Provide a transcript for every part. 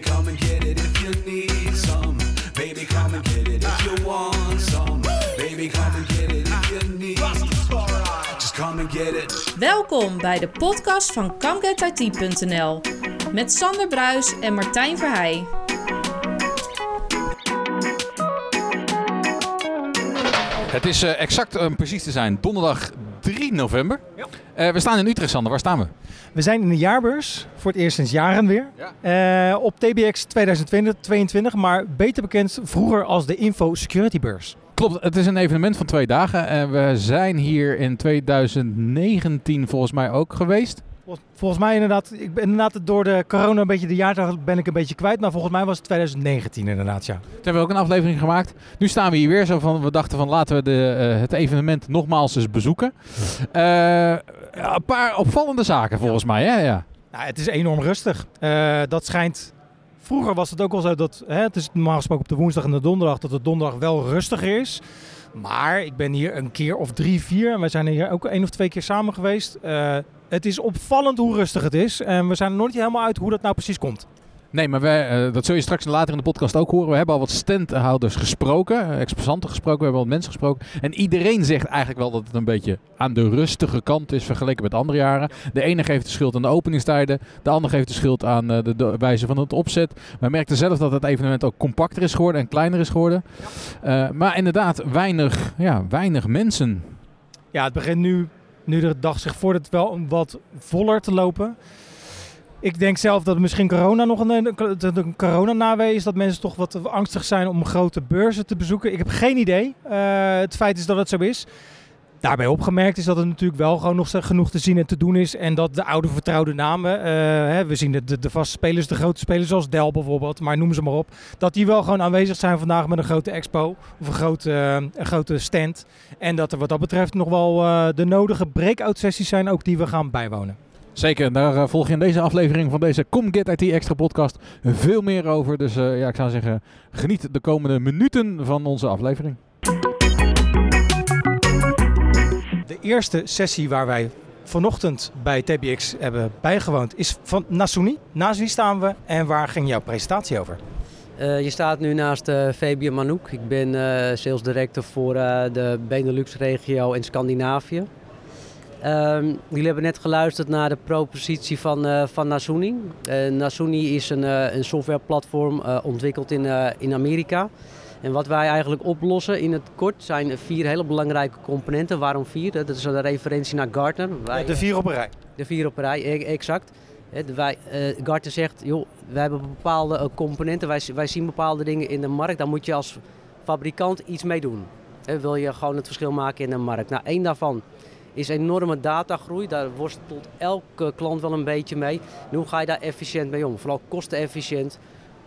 Baby, come and get it if you need some. Baby, come and get it if you want some. Baby, come and get it if you need. Just come and get it. Welkom bij de podcast van ComeGetIT.nl met Sander Bruis en Martijn Verheij. Het is eh, exact, om precies te zijn, donderdag 3 november. Eh, we staan in Utrecht, Sander. Waar staan we? We zijn in de jaarbeurs, voor het eerst sinds jaren weer. Eh, op TBX 2022, maar beter bekend vroeger als de Info Security Beurs. Klopt, het is een evenement van twee dagen. En we zijn hier in 2019 volgens mij ook geweest. Vol- Volgens mij inderdaad, ik ben inderdaad door de corona een beetje de jaardag ben ik een beetje kwijt. Maar volgens mij was het 2019 inderdaad, ja. Toen hebben we ook een aflevering gemaakt. Nu staan we hier weer zo van, we dachten van laten we de, eh, het evenement nogmaals eens bezoeken. Eh, een paar opvallende zaken volgens mij, hè? Ja. Nou, het is enorm rustig. Eh, dat schijnt... Vroeger was het ook al zo dat, hè, het is normaal gesproken op de woensdag en de donderdag, dat het donderdag wel rustiger is. Maar ik ben hier een keer of drie, vier en wij zijn hier ook één of twee keer samen geweest. Het is opvallend hoe rustig het is en we zijn er nog niet helemaal uit hoe dat nou precies komt. Nee, maar wij, eh, dat zul je straks later in de podcast ook horen. We hebben al wat standhouders gesproken, eh, exposanten gesproken, we hebben wat mensen gesproken. En iedereen zegt eigenlijk wel dat het een beetje aan de rustige kant is vergeleken met andere jaren. De ene geeft de schuld aan de openingstijden, de ander geeft de schuld aan eh, de, de wijze van het opzet. Wij merkten zelf dat het evenement ook compacter is geworden en kleiner is geworden. Maar inderdaad, weinig, ja, weinig mensen. Ja, het begint nu, nu de dag zich vordert, wel een wat voller te lopen. Ik denk zelf dat misschien corona nog een, een, een corona is. Dat mensen toch wat angstig zijn om grote beurzen te bezoeken. Ik heb geen idee. Eh, het feit is dat het zo is. Daarbij opgemerkt is dat er natuurlijk wel gewoon nog genoeg te zien en te doen is. En dat de oude vertrouwde namen, eh, hè, we zien de, de, vaste spelers, de grote spelers zoals Dell bijvoorbeeld, maar noem ze maar op. Dat die wel gewoon aanwezig zijn vandaag met een grote expo of een grote, eh, een grote stand. En dat er wat dat betreft nog wel eh, de nodige breakout sessies zijn ook die we gaan bijwonen. Zeker, daar volg je in deze aflevering van deze Come Get IT Extra podcast veel meer over. Dus ja, ik zou zeggen, geniet de komende minuten van onze aflevering. De eerste sessie waar wij vanochtend bij TBX hebben bijgewoond is van Nasuni. Naast wie staan we en waar ging jouw presentatie over? Eh, je staat nu naast uh, Fabian Manouk. Ik ben eh, sales director voor eh, de Benelux-regio in Scandinavië. Ehm, jullie hebben net geluisterd naar de propositie van, eh, van Nasuni. Eh, Nasuni is een, eh, een softwareplatform eh, ontwikkeld in, eh, in Amerika. En wat wij eigenlijk oplossen in het kort zijn vier hele belangrijke componenten. Waarom vier? Dat is een referentie naar Gartner. Wij, de vier op een rij. de vier op een rij, e- exact. De- wij, eh, Gartner zegt, joh, wij hebben bepaalde eh, componenten, wij, wij zien bepaalde dingen in de markt. Daar moet je als fabrikant iets mee doen. Wil je gewoon het verschil maken in de markt. Nou, één daarvan is enorme datagroei. Daar worstelt elke klant wel een beetje mee. En hoe ga je daar efficiënt mee om? Vooral kostenefficiënt.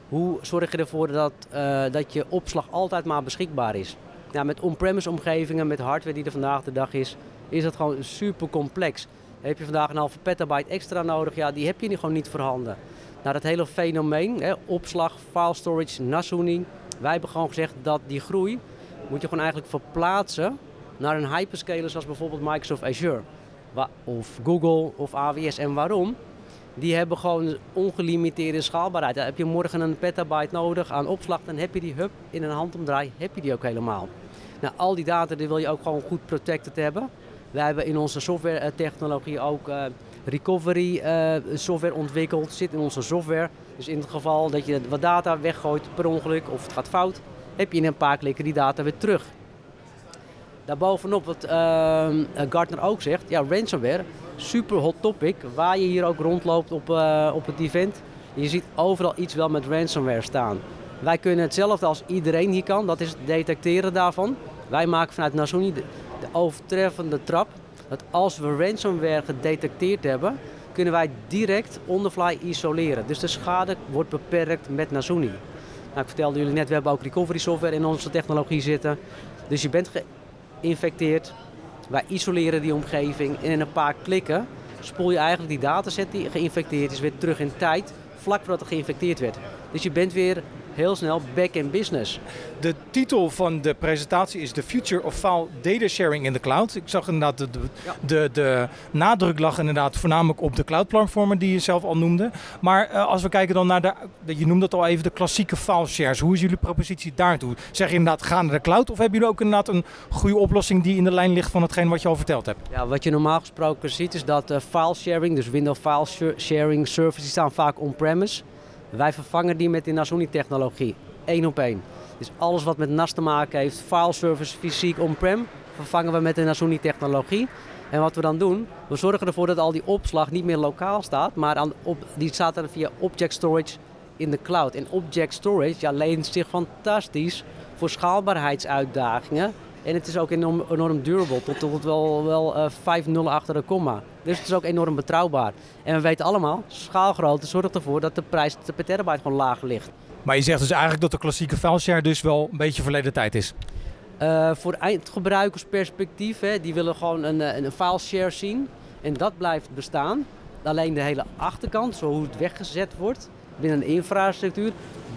Hoe zorg je ervoor dat, eh, dat je opslag altijd maar beschikbaar is? Met on-premise omgevingen, met hardware die er vandaag de dag is, is dat gewoon super complex. Heb je vandaag een halve petabyte extra nodig? Ja, die heb je gewoon niet voorhanden. Nou, dat hele fenomeen, hè, opslag, file storage, Nasuni. Wij hebben gewoon gezegd dat die groei moet je gewoon eigenlijk verplaatsen naar een hyperscaler zoals bijvoorbeeld Microsoft Azure. Of Google of AWS. En waarom? Die hebben gewoon ongelimiteerde schaalbaarheid. Heb je morgen een petabyte nodig aan opslag, dan heb je die hub in een handomdraai, heb je die ook helemaal. Nou, al die data die wil je ook gewoon goed protected hebben. Wij hebben in onze software eh, technologie ook eh, recovery eh, software ontwikkeld, zit in onze software. Dus in het geval dat je wat data weggooit per ongeluk of het gaat fout, heb je in een paar klikken die data weer terug. Daarbovenop wat ehm, eh, Gartner ook zegt, ja, ransomware, super hot topic, waar je hier ook rondloopt op, eh, op het event. Je ziet overal iets wel met ransomware staan. Wij kunnen hetzelfde als iedereen hier kan, dat is het detecteren daarvan. Wij maken vanuit Nasoni de, de overtreffende trap, dat als we ransomware gedetecteerd hebben, kunnen wij direct on the fly isoleren. Dus de schade wordt beperkt met Nasoni. Nou, ik vertelde jullie net, we hebben ook recovery software in onze technologie zitten. Dus je bent geïnfecteerd. Wij isoleren die omgeving en in een paar klikken spoel je eigenlijk die dataset die geïnfecteerd is weer terug in tijd, vlak voordat het geïnfecteerd werd. Dus je bent weer heel snel back-end business. De titel van de presentatie is The Future of File Data Sharing in the Cloud. Ik zag inderdaad, de, de, Ja. de, de nadruk lag inderdaad voornamelijk op de cloud-platformen die je zelf al noemde. Maar eh, als we kijken dan naar de, je noemde het al even, de klassieke file shares. Hoe is jullie propositie daartoe? Zeg je inderdaad, ga naar de cloud of hebben jullie ook inderdaad een goede oplossing die in de lijn ligt van hetgeen wat je al verteld hebt? Ja, wat je normaal gesproken ziet is dat eh, file sharing, dus Windows file sh- sharing services, staan vaak on-premise. Wij vervangen die met de Nasuni technologie, één op één. Dus alles wat met NAS te maken heeft, file service fysiek on-prem, vervangen we met de Nasuni technologie. En wat we dan doen, we zorgen ervoor dat al die opslag niet meer lokaal staat, maar aan, op, die staat dan via object storage in de cloud. En object storage ja, leent zich fantastisch voor schaalbaarheidsuitdagingen. En het is ook enorm, enorm durable, tot, tot wel, wel eh 5 nullen achter de komma. Dus het is ook enorm betrouwbaar. En we weten allemaal, schaalgrootte zorgt ervoor dat de prijs per terabyte gewoon laag ligt. Maar je zegt dus eigenlijk dat de klassieke file share dus wel een beetje verleden tijd is. Eh, voor eindgebruikersperspectief, hè, die willen gewoon een, eh, een file share zien. En dat blijft bestaan. Alleen de hele achterkant, zo hoe het weggezet wordt binnen een infrastructuur,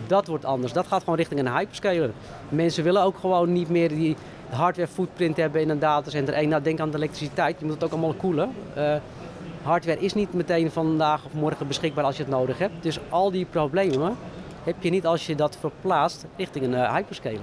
dat wordt anders. Dat gaat gewoon richting een hyperscaler. Mensen willen ook gewoon niet meer die hardware footprint hebben in een datacenter. En nou, denk aan de elektriciteit, je moet het ook allemaal koelen. Eh, hardware is niet meteen vandaag of morgen beschikbaar als je het nodig hebt. Dus al die problemen heb je niet als je dat verplaatst richting een eh, hyperscaler.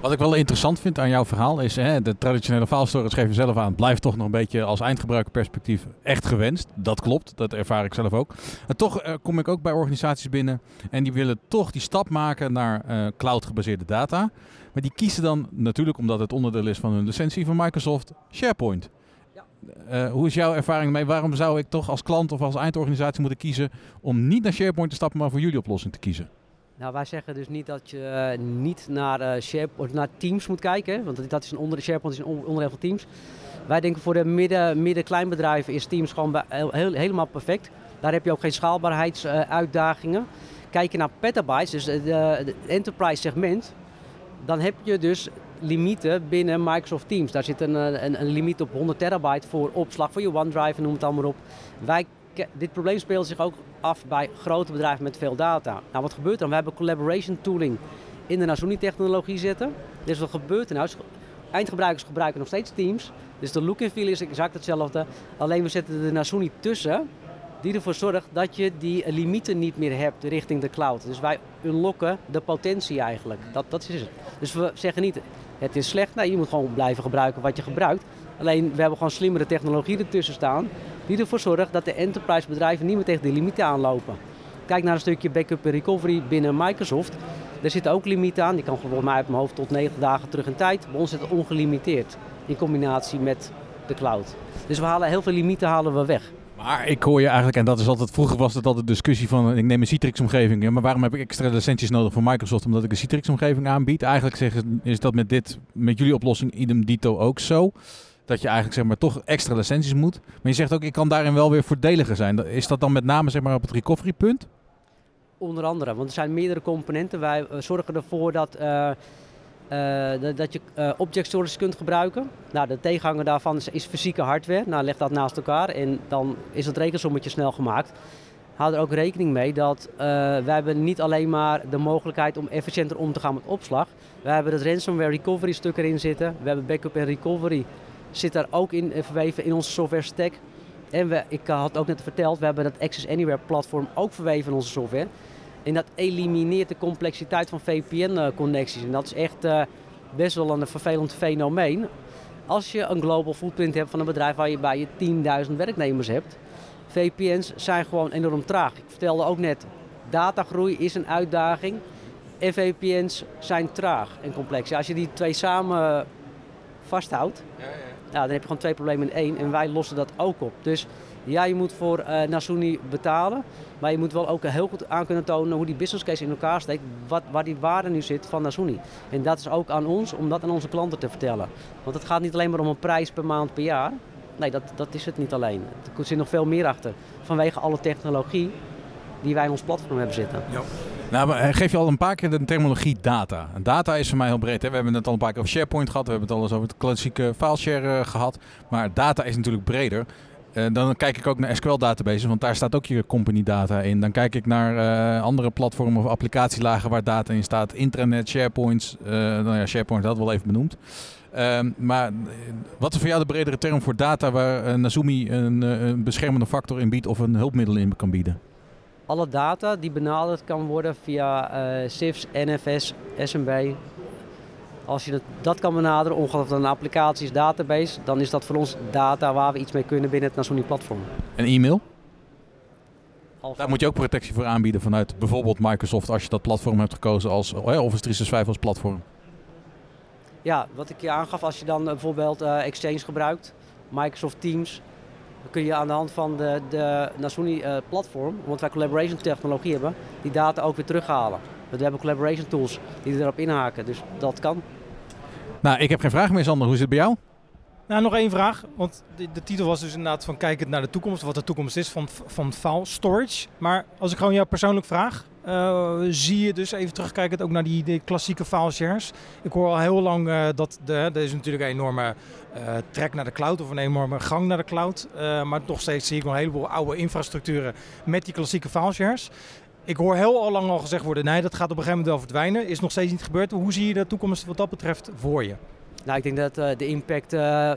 Wat ik wel interessant vind aan jouw verhaal is, hè, de traditionele file storage geef zelf aan, blijft toch nog een beetje als eindgebruikerperspectief echt gewenst. Dat klopt, dat ervaar ik zelf ook. En toch eh, kom ik ook bij organisaties binnen en die willen toch die stap maken naar eh, cloud gebaseerde data. Maar die kiezen dan natuurlijk, omdat het onderdeel is van hun licentie van Microsoft, SharePoint. Ja. Eh, hoe is jouw ervaring mee? Waarom zou ik toch als klant of als eindorganisatie moeten kiezen om niet naar SharePoint te stappen, maar voor jullie oplossing te kiezen? Nou, wij zeggen dus niet dat je eh, niet naar, eh SharePoint, naar Teams moet kijken, want dat is een onder, SharePoint is een on- onderdeel van Teams. Wij denken voor de midden, midden-kleinbedrijven is Teams gewoon heel, heel- helemaal perfect. Daar heb je ook geen schaalbaarheidsuitdagingen. Kijk je naar petabytes, dus de enterprise segment, dan heb je dus limieten binnen Microsoft Teams. Daar zit een, eh, een, een limiet op 100 terabyte voor opslag voor je OneDrive, noem het allemaal op. Wij, dit probleem speelt zich ook af bij grote bedrijven met veel data. Nou, wat gebeurt er dan? We hebben collaboration tooling in de Nasuni-technologie zitten. Dus wat gebeurt er nou? Eindgebruikers gebruiken nog steeds Teams. Dus de look and feel is exact hetzelfde. Alleen we zetten de Nasuni tussen die ervoor zorgt dat je die limieten niet meer hebt richting de cloud. Dus wij unlocken de potentie eigenlijk. Dat, dat is het. Dus we zeggen niet, het is slecht. Nee, je moet gewoon blijven gebruiken wat je gebruikt. Alleen, we hebben gewoon slimmere technologie ertussen staan... die ervoor zorgt dat de enterprise bedrijven niet meer tegen die limieten aanlopen. Kijk naar een stukje backup en recovery binnen Microsoft. Daar zitten ook limieten aan. Die kan volgens mij uit mijn hoofd tot 90 dagen terug in tijd. Bij ons zit het ongelimiteerd in combinatie met de cloud. Dus we halen heel veel limieten halen we weg. Maar ik hoor je eigenlijk, en dat is altijd, vroeger was het altijd discussie van, ik neem een Citrix-omgeving, maar waarom heb ik extra licenties nodig voor Microsoft omdat ik een Citrix-omgeving aanbied? Eigenlijk zeggen, is dat met dit, met jullie oplossing idem dito ook zo, dat je eigenlijk zeg maar toch extra licenties moet. Maar je zegt ook, ik kan daarin wel weer voordeliger zijn. Is dat dan met name zeg maar op het recovery punt? Onder andere, want er zijn meerdere componenten. Wij eh, zorgen ervoor dat, eh, dat, dat je eh, object storage kunt gebruiken. Nou, de tegenhanger daarvan is, fysieke hardware. Nou, leg dat naast elkaar en dan is het rekensommetje snel gemaakt. Hou er ook rekening mee dat eh, wij hebben niet alleen maar de mogelijkheid om efficiënter om te gaan met opslag. Wij hebben het ransomware recovery stuk erin zitten. We hebben backup en recovery zit daar ook in eh, verweven in onze software stack. En we, ik had ook net verteld, we hebben dat Access Anywhere platform ook verweven in onze software. En dat elimineert de complexiteit van VPN-connecties. En dat is echt eh, best wel een vervelend fenomeen. Als je een global footprint hebt van een bedrijf waar je bij je 10.000 werknemers hebt. VPN's zijn gewoon enorm traag. Ik vertelde ook net, datagroei is een uitdaging. En VPN's zijn traag en complex. Ja, als je die twee samen vasthoudt, ja, dan heb je gewoon twee problemen in één. En wij lossen dat ook op. Dus ja, je moet voor eh Nasuni betalen. Maar je moet wel ook heel goed aan kunnen tonen hoe die business case in elkaar steekt. Wat, waar die waarde nu zit van Nasuni. En dat is ook aan ons om dat aan onze klanten te vertellen. Want het gaat niet alleen maar om een prijs per maand per jaar. Nee, dat, dat is het niet alleen. Er zit nog veel meer achter. Vanwege alle technologie die wij in ons platform hebben zitten. Nou, maar eh, geef je al een paar keer de terminologie data. Data is voor mij heel breed. Hè? We hebben het al een paar keer over SharePoint gehad. We hebben het al eens over het klassieke fileshare eh, gehad. Maar data is natuurlijk breder. Eh, dan kijk ik ook naar SQL databases, want daar staat ook je company data in. Dan kijk ik naar eh, andere platformen of applicatielagen waar data in staat. Intranet, SharePoints. eh nou ja, SharePoint had wel even benoemd. Ehm, maar wat is voor jou de bredere term voor data waar Nazumi een, een beschermende factor in biedt of een hulpmiddel in kan bieden? Alle data die benaderd kan worden via CIFS, NFS, SMB. Als je het, dat kan benaderen, ongeacht of het een applicatie is, database, dan is dat voor ons data waar we iets mee kunnen binnen het Nasuni platform. En e-mail? Daar moet je ook protectie voor aanbieden vanuit bijvoorbeeld Microsoft als je dat platform hebt gekozen als eh, Office 365 als platform. Ja, wat ik je aangaf, als je dan eh, bijvoorbeeld eh, Exchange gebruikt, Microsoft Teams, dan kun je aan de hand van de, de Nasuni eh, platform, want wij collaboration technologie hebben, die data ook weer terughalen. We hebben collaboration tools die erop inhaken, dus dat kan. Nou, ik heb geen vraag meer, Sander. Hoe zit het bij jou? Nou, nog één vraag. Want de, de titel was dus inderdaad van kijkend naar de toekomst. Wat de toekomst is van, van file storage. Maar als ik gewoon jou persoonlijk vraag. eh, zie je dus even terugkijkend ook naar die, klassieke file shares. Ik hoor al heel lang eh, dat de, er is natuurlijk een enorme eh, trek naar de cloud. Of een enorme gang naar de cloud. Maar nog steeds zie ik nog een heleboel oude infrastructuren met die klassieke file shares. Ik hoor heel al lang al gezegd worden, nee, dat gaat op een gegeven moment wel verdwijnen. Is nog steeds niet gebeurd. Hoe zie je de toekomst wat dat betreft voor je? Nou, ik denk dat eh, de impact eh,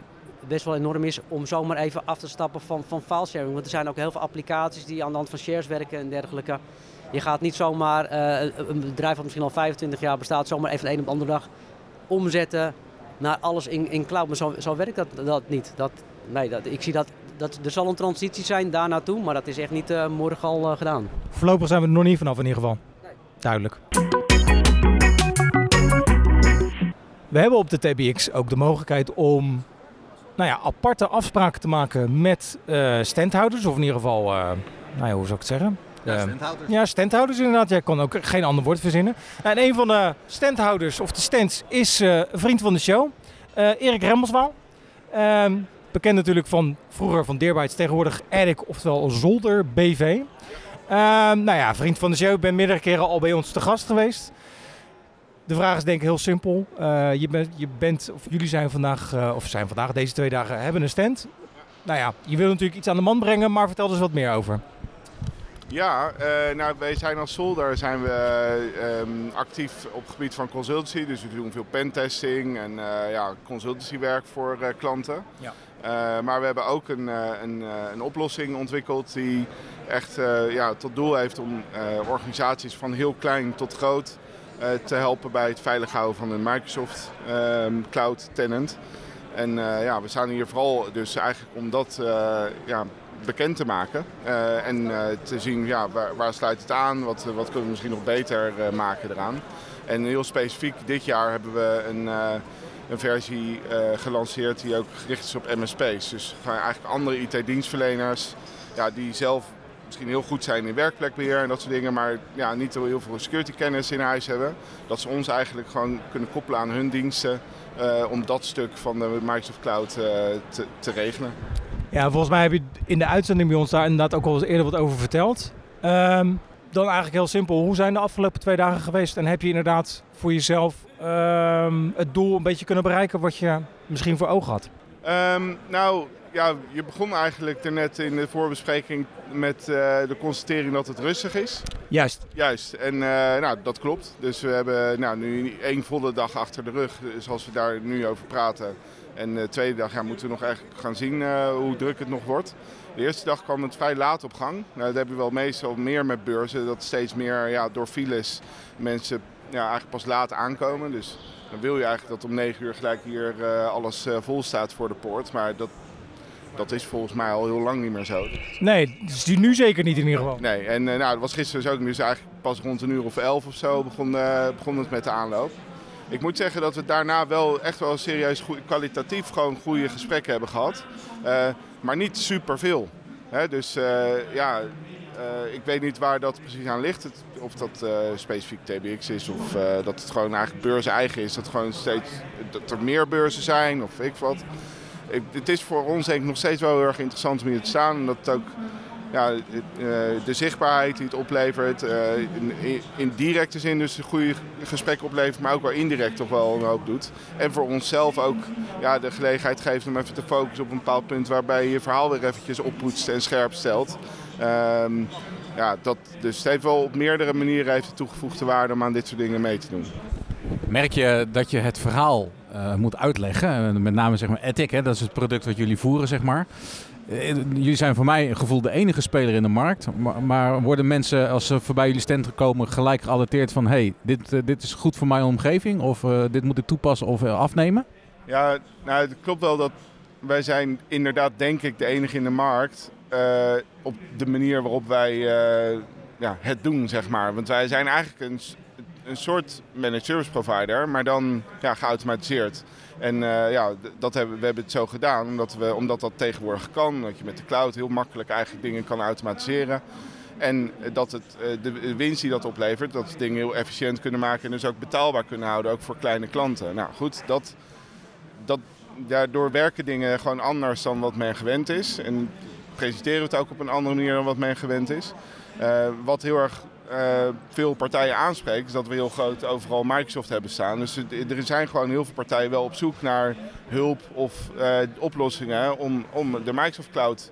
best wel enorm is om zomaar even af te stappen van, van filesharing. Want er zijn ook heel veel applicaties die aan de hand van shares werken en dergelijke. Je gaat niet zomaar eh, een bedrijf dat misschien al 25 jaar bestaat, zomaar even de een op de andere dag omzetten naar alles in, in cloud. Maar zo, zo werkt dat, dat niet. Dat, nee, dat, ik zie dat, dat er zal een transitie zijn daar naartoe, maar dat is echt niet eh, morgen al eh, gedaan. Voorlopig zijn we er nog niet vanaf in ieder geval. Duidelijk. We hebben op de TBX ook de mogelijkheid om nou ja, aparte afspraken te maken met eh standhouders. Of in ieder geval, eh, nou ja, hoe zou ik het zeggen? Eh, ja, standhouders inderdaad. Jij kon ook geen ander woord verzinnen. En een van de standhouders, of de stands, is eh, een vriend van de show. eh, Erik Remmelswaal. Ehm, bekend natuurlijk van vroeger van Deerbytes, tegenwoordig Erik, oftewel Zolder BV. Ehm, nou ja, vriend van de show, ik ben meerdere keren al bij ons te gast geweest. De vraag is denk ik heel simpel. Eh, je, bent, je bent, of jullie zijn vandaag, eh, of zijn vandaag deze twee dagen, hebben een stand. Nou ja, je wil natuurlijk iets aan de man brengen, maar vertel er eens wat meer over. Ja, eh, nou, wij zijn als Solder zijn we eh, ehm, actief op het gebied van consultancy. Dus we doen veel pentesting en eh, ja, consultancywerk voor klanten. Ja. Eh, maar we hebben ook een, eh, een, eh, een oplossing ontwikkeld die echt ja, tot doel heeft om organisaties van heel klein tot groot te helpen bij het veilig houden van een Microsoft ehm, Cloud tenant. En ja, we staan hier vooral dus eigenlijk om dat ja, bekend te maken. en te zien ja, waar, waar sluit het aan, wat, wat kunnen we misschien nog beter maken eraan. En heel specifiek dit jaar hebben we een, een versie eh, gelanceerd die ook gericht is op MSP's. Dus eigenlijk andere IT-dienstverleners ja, die zelf misschien heel goed zijn in werkplekbeheer en dat soort dingen, maar ja, niet heel veel security kennis in huis hebben. Dat ze ons eigenlijk gewoon kunnen koppelen aan hun diensten eh, om dat stuk van de Microsoft Cloud eh, te, te regelen. Ja, volgens mij heb je in de uitzending bij ons daar inderdaad ook al eens eerder wat over verteld. Ehm, dan eigenlijk heel simpel, hoe zijn de afgelopen twee dagen geweest? En heb je inderdaad voor jezelf ehm, het doel een beetje kunnen bereiken wat je misschien voor ogen had? Ehm, nou, ja, je begon eigenlijk net in de voorbespreking met eh, de constatering dat het rustig is. Juist. Juist, en eh, nou, dat klopt. Dus we hebben nou, nu één volle dag achter de rug, zoals we daar nu over praten. En de tweede dag ja, moeten we nog eigenlijk gaan zien eh, hoe druk het nog wordt. De eerste dag kwam het vrij laat op gang. Nou, dat hebben we wel meestal meer met beurzen, dat steeds meer ja, door files mensen ja, eigenlijk pas laat aankomen. Dus dan wil je eigenlijk dat om 9 uur gelijk hier eh, alles eh, vol staat voor de poort. Maar dat, dat is volgens mij al heel lang niet meer zo. Nee, dus die nu zeker niet in ieder geval. Nee, en eh, nou, dat was gisteren dus ook dus eigenlijk pas rond een uur of elf of zo begon, begon het met de aanloop. Ik moet zeggen dat we daarna wel echt wel serieus goeie, kwalitatief gewoon goede gesprekken hebben gehad. Eh, maar niet superveel. Hè, dus ja, eh, ik weet niet waar dat precies aan ligt. Of dat eh, specifiek TBX is of eh, dat het gewoon eigenlijk beurs eigen is. Dat, gewoon steeds, dat er meer beurzen zijn of ik wat. Ik, het is voor ons denk ik nog steeds wel heel erg interessant om hier te staan. Omdat het ook ja, de zichtbaarheid die het oplevert. in, in- directe zin dus een goede gesprekken oplevert, maar ook wel indirect toch wel een hoop doet. En voor onszelf ook ja, de gelegenheid geeft om even te focussen op een bepaald punt waarbij je je verhaal weer eventjes oppoetst en scherp stelt. Ehm, ja, dat, dus het heeft wel op meerdere manieren heeft toegevoegde waarde om aan dit soort dingen mee te doen. Merk je dat je het verhaal eh, moet uitleggen? Eh, Met name zeg maar Ethic, hè? dat is het product wat jullie voeren, zeg maar. Eh, Jullie zijn voor mij een gevoel de enige speler in de markt. Maar, maar worden mensen als ze voorbij jullie stand komen gelijk gealerteerd van... hey, dit, dit is goed voor mijn omgeving of dit moet ik toepassen of afnemen? Ja, nou, het klopt wel dat wij zijn inderdaad denk ik de enige in de markt op de manier waarop wij eh, ja, het doen, zeg maar. Want wij zijn eigenlijk een, een soort managed service provider, maar dan ja, geautomatiseerd. En eh, ja, dat hebben, we hebben het zo gedaan, omdat, we, omdat dat tegenwoordig kan. Dat je met de cloud heel makkelijk eigenlijk dingen kan automatiseren. En eh, dat het, eh, de winst die dat oplevert, dat we dingen heel efficiënt kunnen maken en dus ook betaalbaar kunnen houden, ook voor kleine klanten. Nou goed, dat, dat, daardoor werken dingen gewoon anders dan wat men gewend is. En presenteren we het ook op een andere manier dan wat men gewend is. Eh, wat heel erg eh, veel partijen aanspreekt, is dat we heel groot overal Microsoft hebben staan. Dus er zijn gewoon heel veel partijen wel op zoek naar hulp of eh, oplossingen om, om de Microsoft Cloud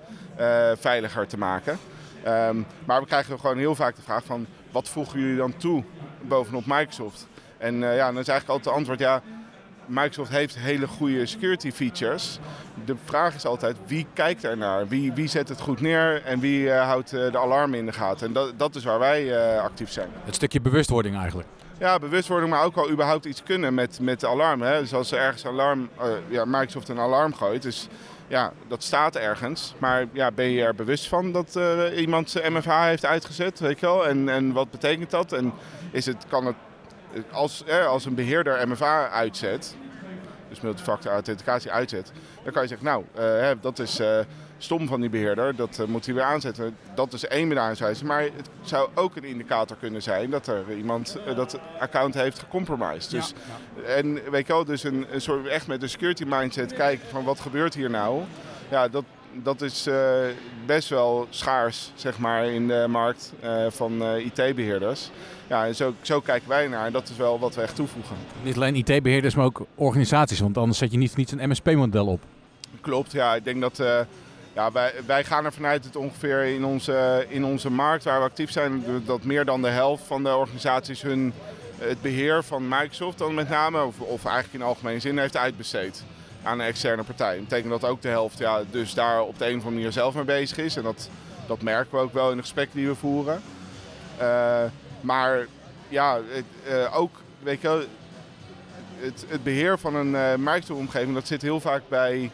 veiliger te maken. Ehm, maar we krijgen gewoon heel vaak de vraag van, wat voegen jullie dan toe bovenop Microsoft? En ja, dan is eigenlijk altijd het antwoord, ja, Microsoft heeft hele goede security features. De vraag is altijd wie kijkt er naar? Wie, wie zet het goed neer en wie eh, houdt eh, de alarmen in de gaten? En dat, dat is waar wij eh, actief zijn. Het stukje bewustwording eigenlijk. Ja, bewustwording, maar ook wel überhaupt iets kunnen met, met de alarmen. Hè. Dus als er ergens alarm, ja, Microsoft een alarm gooit, dus ja, dat staat ergens. Maar ja, ben je er bewust van dat iemand zijn MFH heeft uitgezet, weet je wel? En, en wat betekent dat? En is het, kan het, als, eh, als een beheerder MFA uitzet, dus multifactor authenticatie uitzet, dan kan je zeggen, nou, eh, hè, dat is eh, stom van die beheerder, dat eh, moet hij weer aanzetten. Dat is één bedrijfswijze, maar het zou ook een indicator kunnen zijn dat er iemand dat account heeft gecompromised. Dus, En weet je wel, dus een, een soort echt met een security mindset kijken van wat gebeurt hier nou. Ja, dat, dat is eh, best wel schaars, zeg maar, in de markt eh, van eh, IT-beheerders. Ja, en zo, zo kijken wij naar en dat is wel wat we echt toevoegen. Niet alleen IT-beheerders, maar ook organisaties. Want anders zet je niet, niet een MSP-model op. Klopt, ja. Ik denk dat ja, wij, wij gaan ervan uit dat ongeveer in onze, in onze markt waar we actief zijn, dat meer dan de helft van de organisaties hun het beheer van Microsoft dan met name, of, of eigenlijk in algemene zin, heeft uitbesteed aan een externe partij. Dat betekent dat ook de helft ja, dus daar op de een of andere manier zelf mee bezig is. En dat, dat merken we ook wel in de gesprekken die we voeren. Eh, maar ja, het, eh, ook, weet je wel, het, het beheer van een eh Microsoft-omgeving, dat zit heel vaak bij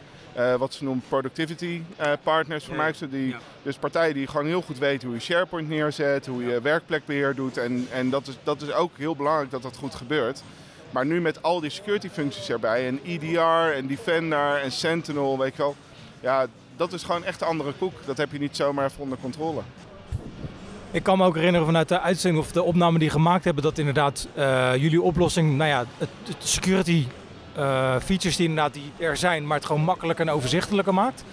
wat ze noemen productivity partners van Microsoft. Die, Dus partijen die gewoon heel goed weten hoe je SharePoint neerzet, hoe je werkplekbeheer doet. En, en dat, is, dat is ook heel belangrijk dat dat goed gebeurt. Maar nu met al die security functies erbij en EDR en Defender en Sentinel, weet je wel. Ja, dat is gewoon echt een andere koek. Dat heb je niet zomaar even onder controle. Ik kan me ook herinneren vanuit de uitzending of de opname die gemaakt hebben, dat inderdaad eh, jullie oplossing, nou ja, het, security eh, features die inderdaad die er zijn, maar het gewoon makkelijker en overzichtelijker maakt.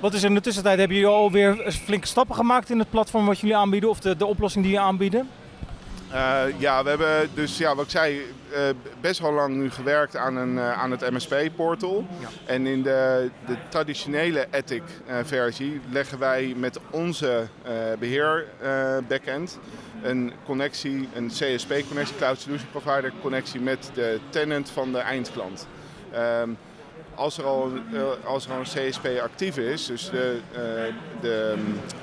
Wat is er in de tussentijd? Hebben jullie alweer flinke stappen gemaakt in het platform wat jullie aanbieden of de, de oplossing die je aanbieden? Eh, ja, we hebben dus, ja, wat ik zei, eh, best wel lang nu gewerkt aan, een, eh, aan het MSP-portal. En in de, de traditionele Ethic-versie leggen wij met onze eh, beheer-backend een connectie, een CSP-connectie, Cloud Solution Provider connectie met de tenant van de eindklant. Ehm, als er, al, eh, als er al een CSP actief is, dus de, eh, de,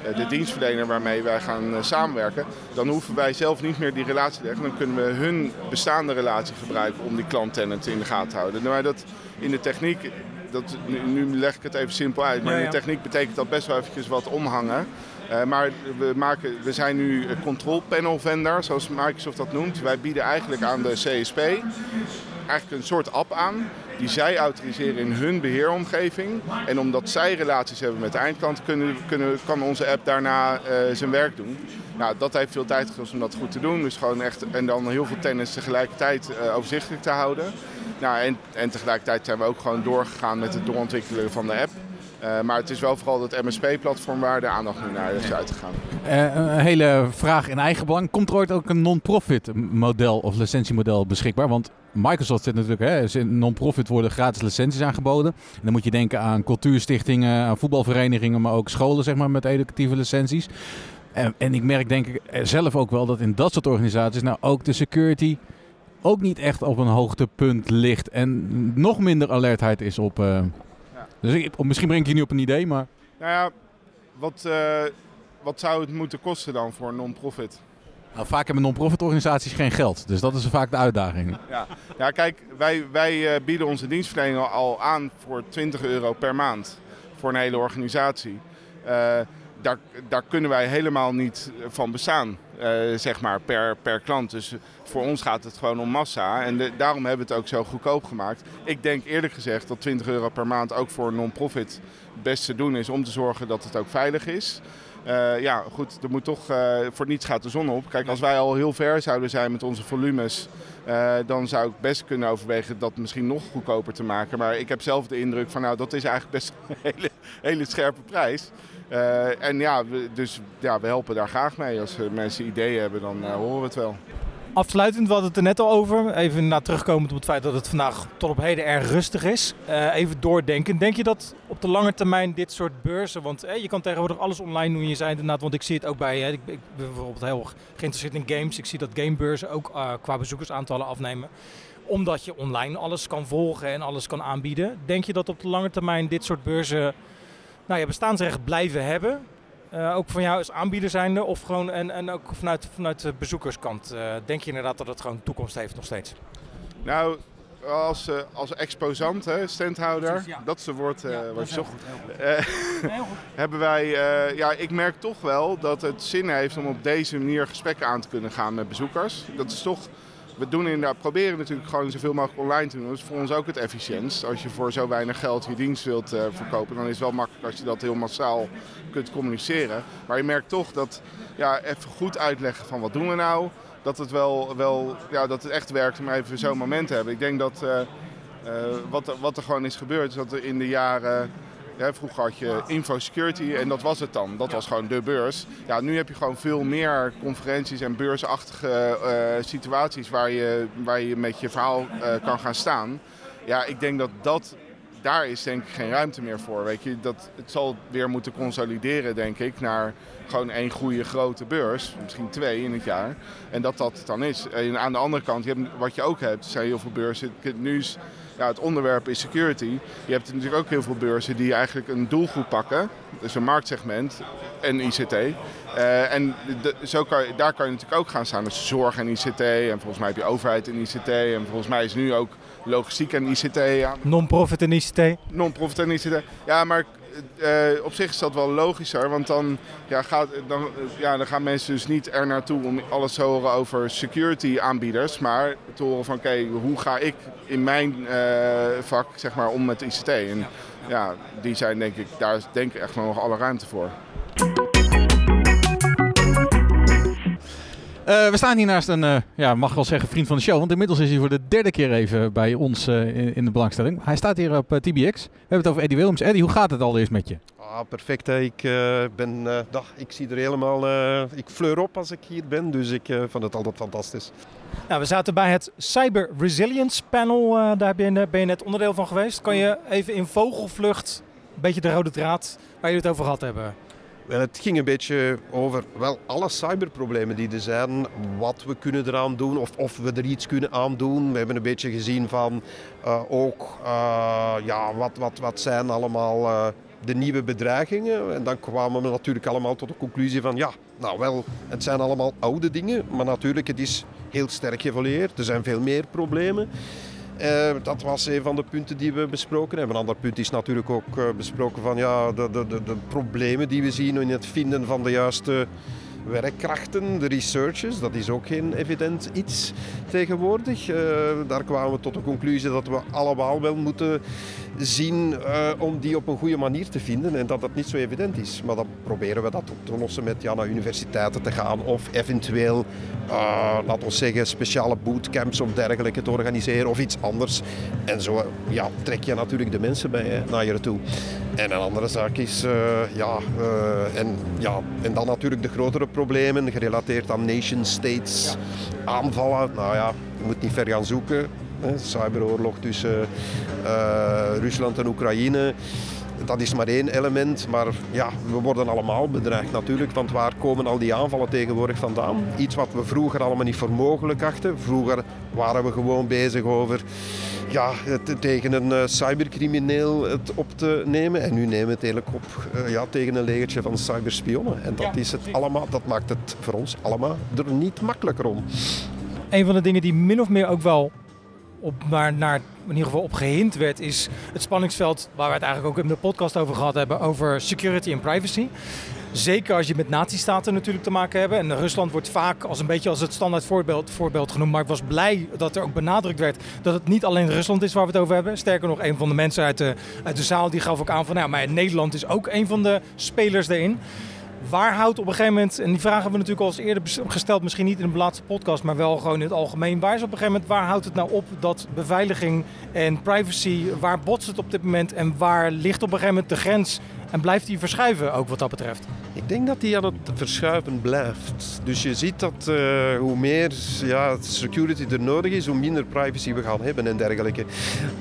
eh, de dienstverlener waarmee wij gaan samenwerken, dan hoeven wij zelf niet meer die relatie te leggen. Dan kunnen we hun bestaande relatie gebruiken om die klant-tenant in de gaten te houden. Maar dat in de techniek, dat, nu, leg ik het even simpel uit, maar in de techniek betekent dat best wel eventjes wat omhangen. Eh, maar we, maken, we zijn nu control panel vendor, zoals Microsoft dat noemt. Wij bieden eigenlijk aan de CSP eigenlijk een soort app aan die zij autoriseren in hun beheeromgeving. En omdat zij relaties hebben met de eindklant, kunnen, kunnen, kan onze app daarna eh, zijn werk doen. Nou, dat heeft veel tijd gekost om dat goed te doen. Dus gewoon echt, en dan heel veel tennis tegelijkertijd eh, overzichtelijk te houden. Nou, en, en tegelijkertijd zijn we ook gewoon doorgegaan met het doorontwikkelen van de app. Eh, maar het is wel vooral dat MSP-platform waar de aandacht nu naar is uitgegaan. Eh, een hele vraag in eigen belang. Komt er ooit ook een non-profit model of licentiemodel beschikbaar? Want Microsoft zit natuurlijk, hè, non-profit worden gratis licenties aangeboden. En dan moet je denken aan cultuurstichtingen, aan voetbalverenigingen, maar ook scholen zeg maar, met educatieve licenties. En, en ik merk denk ik eh, zelf ook wel dat in dat soort organisaties nou ook de security ook niet echt op een hoogtepunt ligt. En nog minder alertheid is op... Dus ik, misschien breng ik je nu op een idee, maar... Nou ja, wat, eh, wat zou het moeten kosten dan voor een non-profit? Nou, vaak hebben non-profit organisaties geen geld. Dus dat is vaak de uitdaging. Ja, ja kijk, wij, wij eh, bieden onze dienstverlening al- al aan voor 20 euro per maand voor een hele organisatie. Eh, daar, daar kunnen wij helemaal niet van bestaan, eh, zeg maar, per, per klant. Dus voor ons gaat het gewoon om massa. En daarom hebben we het ook zo goedkoop gemaakt. Ik denk eerlijk gezegd dat 20 euro per maand ook voor een non-profit het beste doen is om te zorgen dat het ook veilig is. Eh, ja, goed, er moet toch eh, voor niets gaat de zon op. Kijk, als wij al heel ver zouden zijn met onze volumes, eh, dan zou ik best kunnen overwegen dat misschien nog goedkoper te maken. Maar ik heb zelf de indruk van, nou, dat is eigenlijk best een hele, hele scherpe prijs. Eh, en ja, dus ja, we helpen daar graag mee. Als mensen ideeën hebben, dan eh, horen we het wel. Afsluitend, we hadden het er net al over. Even naar terugkomend op het feit dat het vandaag tot op heden erg rustig is. Eh, even doordenken. Denk je dat op de lange termijn dit soort beurzen... Want je kan tegenwoordig alles online doen. Je zei inderdaad, want ik zie het ook bij... hè, ik, ik ben bijvoorbeeld heel geïnteresseerd in games. Ik zie dat gamebeurzen ook qua bezoekersaantallen afnemen. Omdat je online alles kan volgen en alles kan aanbieden. Denk je dat op de lange termijn dit soort beurzen... Nou ja, bestaansrecht blijven hebben... Eh, ook van jou als aanbieder zijnde of gewoon en, en ook vanuit, vanuit de bezoekerskant. eh, denk je inderdaad dat het gewoon toekomst heeft nog steeds? Nou, als, eh, als exposant, hè, standhouder, Precies, ja. dat is het woord eh, wat je zocht. goed. Heel goed. hebben wij, ja, ik merk toch wel dat het zin heeft om op deze manier gesprekken aan te kunnen gaan met bezoekers. Dat is toch, we doen inderdaad, proberen natuurlijk gewoon zoveel mogelijk online te doen. Dat is voor ons ook het efficiëntst. Als je voor zo weinig geld je dienst wilt eh, verkopen, dan is het wel makkelijk als je dat heel massaal kunt communiceren. Maar je merkt toch dat, ja, even goed uitleggen van wat doen we nou, dat het wel, wel ja, dat het echt werkt om even zo'n moment te hebben. Ik denk dat eh, eh, wat, wat er gewoon is gebeurd, is dat er in de jaren ja, vroeger had je infosecurity en dat was het dan. Dat was gewoon de beurs. Ja, nu heb je gewoon veel meer conferenties en beursachtige eh, situaties waar je, waar je met je verhaal eh, kan gaan staan. Ja, ik denk dat dat, daar is denk ik geen ruimte meer voor. Weet je, dat, het zal weer moeten consolideren, denk ik, naar gewoon één goede grote beurs. Misschien twee in het jaar. En dat dat dan is. En aan de andere kant, je hebt, wat je ook hebt, zijn heel veel beurzen. Nu is ja, het onderwerp is security. Je hebt natuurlijk ook heel veel beurzen die eigenlijk een doelgroep pakken. Dus een marktsegment en ICT. Eh, en de- zo kan, je- daar kan je natuurlijk ook gaan staan. Dus zorg en ICT. En volgens mij heb je overheid en ICT. En volgens mij is nu ook logistiek en ICT. Ja, Non-profit en ICT. non-profit en ICT. Ja, maar eh, op zich is dat wel logischer. Want dan, ja, gaat, dan, ja, dan gaan mensen dus niet er naartoe om alles te horen over security aanbieders. Maar te horen van oké, hoe ga ik in mijn eh, vak zeg maar, om met ICT. En ja, die zijn denk ik, daar is denk ik echt nog alle ruimte voor. Eh, we staan hier naast een, eh, ja, mag wel zeggen, vriend van de show. Want inmiddels is hij voor de derde keer even bij ons eh, in, in de belangstelling. Hij staat hier op TBX. We hebben het over Eddie Williams. Eddie, hoe gaat het allereerst met je? Ah, perfect. Hè. Ik, eh, ben, eh, dag, ik zie er helemaal... eh, ik fleur op als ik hier ben, dus ik eh, vond het altijd fantastisch. Nou, we zaten bij het Cyber Resilience Panel. eh, daar ben je, ben je net onderdeel van geweest. Kan je even in vogelvlucht, een beetje de rode draad, waar jullie het over gehad hebben? Het ging een beetje over wel alle cyberproblemen die er zijn, wat we kunnen eraan doen of of we er iets kunnen aan doen. We hebben een beetje gezien van eh, ook eh, ja, wat, wat, wat zijn allemaal eh, de nieuwe bedreigingen. En dan kwamen we natuurlijk allemaal tot de conclusie van ja, nou wel, het zijn allemaal oude dingen, maar natuurlijk het is heel sterk geëvolueerd. Er zijn veel meer problemen. Eh, dat was een van de punten die we besproken hebben. Een ander punt is natuurlijk ook eh, besproken van ja, de, de, de, de problemen die we zien in het vinden van de juiste werkkrachten, de researchers. Dat is ook geen evident iets tegenwoordig. Eh, daar kwamen we tot de conclusie dat we allemaal wel moeten zien eh, om die op een goede manier te vinden en dat dat niet zo evident is. Maar dan proberen we dat op te lossen met ja, naar universiteiten te gaan of eventueel, eh laten we zeggen, speciale bootcamps of dergelijke te organiseren of iets anders. En zo ja, trek je natuurlijk de mensen bij, naar je toe. En een andere zaak is, ja, en, ja, en dan natuurlijk de grotere gerelateerd aan nation states, aanvallen. Nou ja, je moet niet ver gaan zoeken. Hè. Cyberoorlog tussen eh, Rusland en Oekraïne. Dat is maar één element, maar ja, we worden allemaal bedreigd natuurlijk. Want waar komen al die aanvallen tegenwoordig vandaan? Iets wat we vroeger allemaal niet voor mogelijk achten. Vroeger waren we gewoon bezig over ja, het, tegen een uh, cybercrimineel het op te nemen. En nu nemen we het eigenlijk op uh, ja, tegen een legertje van cyberspionnen. En dat, is het allemaal, dat maakt het voor ons allemaal er niet makkelijker om. Een van de dingen die min of meer ook wel op, naar, naar, in ieder geval op gehind werd, is het spanningsveld waar we het eigenlijk ook in de podcast over gehad hebben, over security en privacy. Zeker als je met nazistaten natuurlijk te maken hebt. En Rusland wordt vaak als een beetje als het standaard voorbeeld, voorbeeld genoemd. Maar ik was blij dat er ook benadrukt werd dat het niet alleen Rusland is waar we het over hebben. Sterker nog, een van de mensen uit de, uit de zaal die gaf ook aan van nou, maar Nederland is ook een van de spelers daarin. Waar houdt op een gegeven moment, en die vragen hebben we natuurlijk al eens eerder gesteld, misschien niet in de laatste podcast, maar wel gewoon in het algemeen. Waar is op een gegeven moment, waar houdt het nou op dat beveiliging en privacy, waar botst het op dit moment en waar ligt op een gegeven moment de grens en blijft die verschuiven ook wat dat betreft? Denk dat die aan het verschuiven blijft. Dus je ziet dat uh, hoe meer ja, security er nodig is, hoe minder privacy we gaan hebben en dergelijke.